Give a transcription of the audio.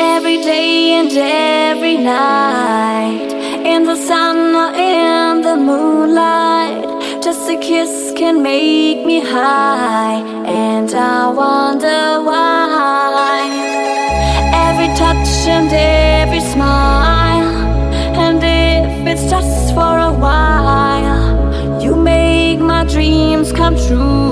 every day and every night. In the sun or in the moonlight, just a kiss can make me high, and I wonder why. Every touch and every smile, and if it's just for a while, you make my dreams come true.